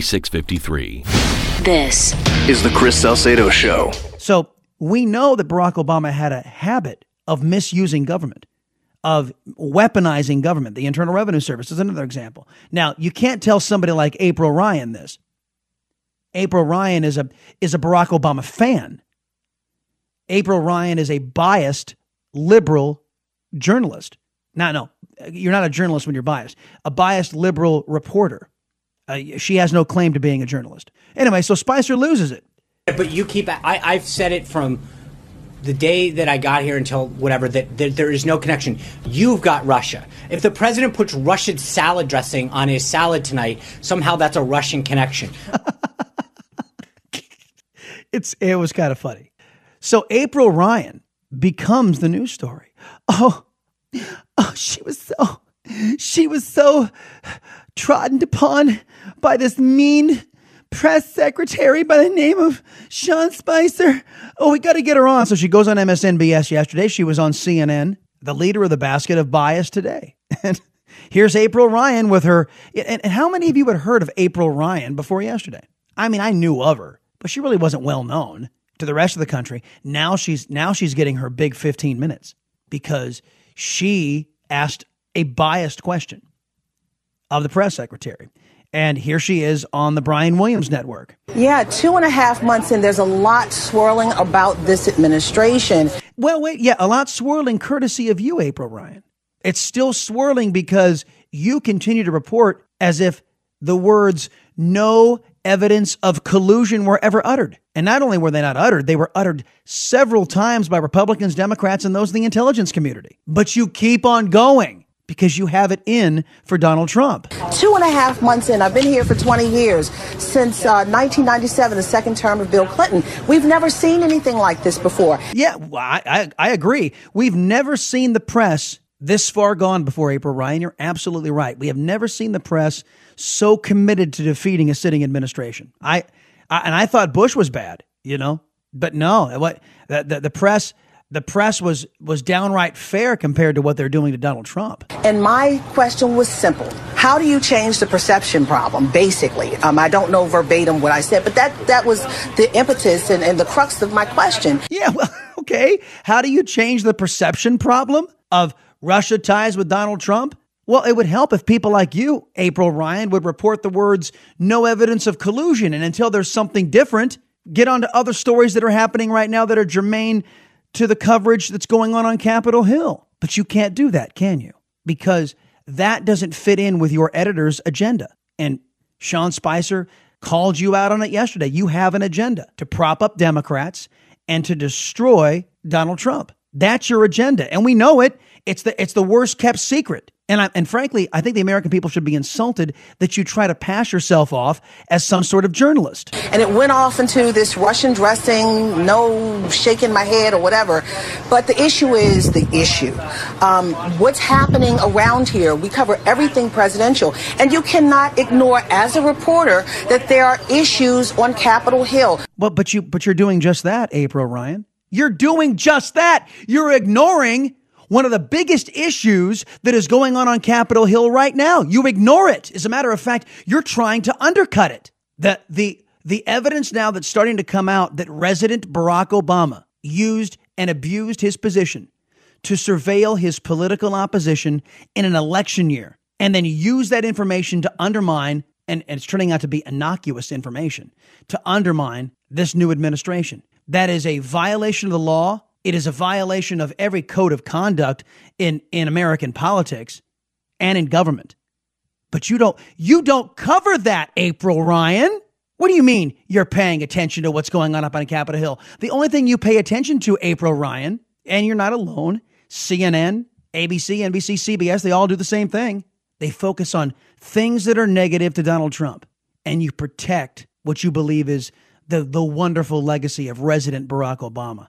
4653. This is the Chris Salcedo Show. So we know that Barack Obama had a habit of misusing government, of weaponizing government. The Internal Revenue Service is another example. Now, you can't tell somebody like April Ryan this. April Ryan is a is a Barack Obama fan. April Ryan is a biased liberal journalist. Now, no, you're not a journalist when you're biased. A biased liberal reporter. Uh, she has no claim to being a journalist. Anyway, so Spicer loses it. But you keep, I, I've said it from the day that I got here until whatever, that, that, there is no connection. You've got Russia. If the president puts Russian salad dressing on his salad tonight, somehow that's a Russian connection. it's It was kind of funny. So April Ryan becomes the news story. Oh, oh, she was so, she was so trodden upon by this mean press secretary by the name of Sean Spicer. Oh, we got to get her on. So she goes on MSNBS yesterday. She was on CNN, the leader of the basket of bias today. And here's April Ryan with her. And, how many of you had heard of April Ryan before yesterday? I mean, I knew of her, but she really wasn't well known to the rest of the country. Now she's now she's getting her big 15 minutes because she asked a biased question of the press secretary. And here she is on the Brian Williams Network. Yeah, two and a half months in, there's a lot swirling about this administration. Well, wait, yeah, a lot swirling courtesy of you, April Ryan. It's still swirling because you continue to report as if the words no evidence of collusion were ever uttered. And not only were they not uttered, they were uttered several times by Republicans, Democrats, and those in the intelligence community. But you keep on going because you have it in for Donald Trump. Two and a half months in, I've been here for 20 years, since uh, 1997, the second term of Bill Clinton. We've never seen anything like this before. Yeah, I, I, I agree. We've never seen the press this far gone before, April Ryan. You're absolutely right. We have never seen the press so committed to defeating a sitting administration. I, I and I thought Bush was bad, you know, but no, what the, the, the press the press was was downright fair compared to what they're doing to Donald Trump. And my question was simple: How do you change the perception problem? Basically, um, I don't know verbatim what I said, but that that was the impetus and, and the crux of my question. Yeah, well, okay. How do you change the perception problem of Russia ties with Donald Trump? Well, it would help if people like you, April Ryan, would report the words "no evidence of collusion," and until there's something different, get on to other stories that are happening right now that are germane to the coverage that's going on on Capitol Hill. But you can't do that, can you? Because that doesn't fit in with your editor's agenda. And Sean Spicer called you out on it yesterday. You have an agenda to prop up Democrats and to destroy Donald Trump. That's your agenda. And we know it. It's the it's the worst kept secret. And I, and frankly, I think the American people should be insulted that you try to pass yourself off as some sort of journalist. And it went off into this Russian dressing, no shaking my head or whatever. But the issue is the issue. Um, what's happening around here? We cover everything presidential, and you cannot ignore, as a reporter, that there are issues on Capitol Hill. Well, but you but you're doing just that, April Ryan. You're doing just that. You're ignoring one of the biggest issues that is going on on Capitol Hill right now. You ignore it. As a matter of fact, you're trying to undercut it. The, the, the evidence now that's starting to come out that resident Barack Obama used and abused his position to surveil his political opposition in an election year and then use that information to undermine, and, and it's turning out to be innocuous information, to undermine this new administration. That is a violation of the law. It is a violation of every code of conduct in, in American politics and in government. But you don't you don't cover that, April Ryan. What do you mean you're paying attention to what's going on up on Capitol Hill? The only thing you pay attention to, April Ryan, and you're not alone, CNN, ABC, NBC, CBS, they all do the same thing. They focus on things that are negative to Donald Trump, and you protect what you believe is the, the wonderful legacy of resident Barack Obama.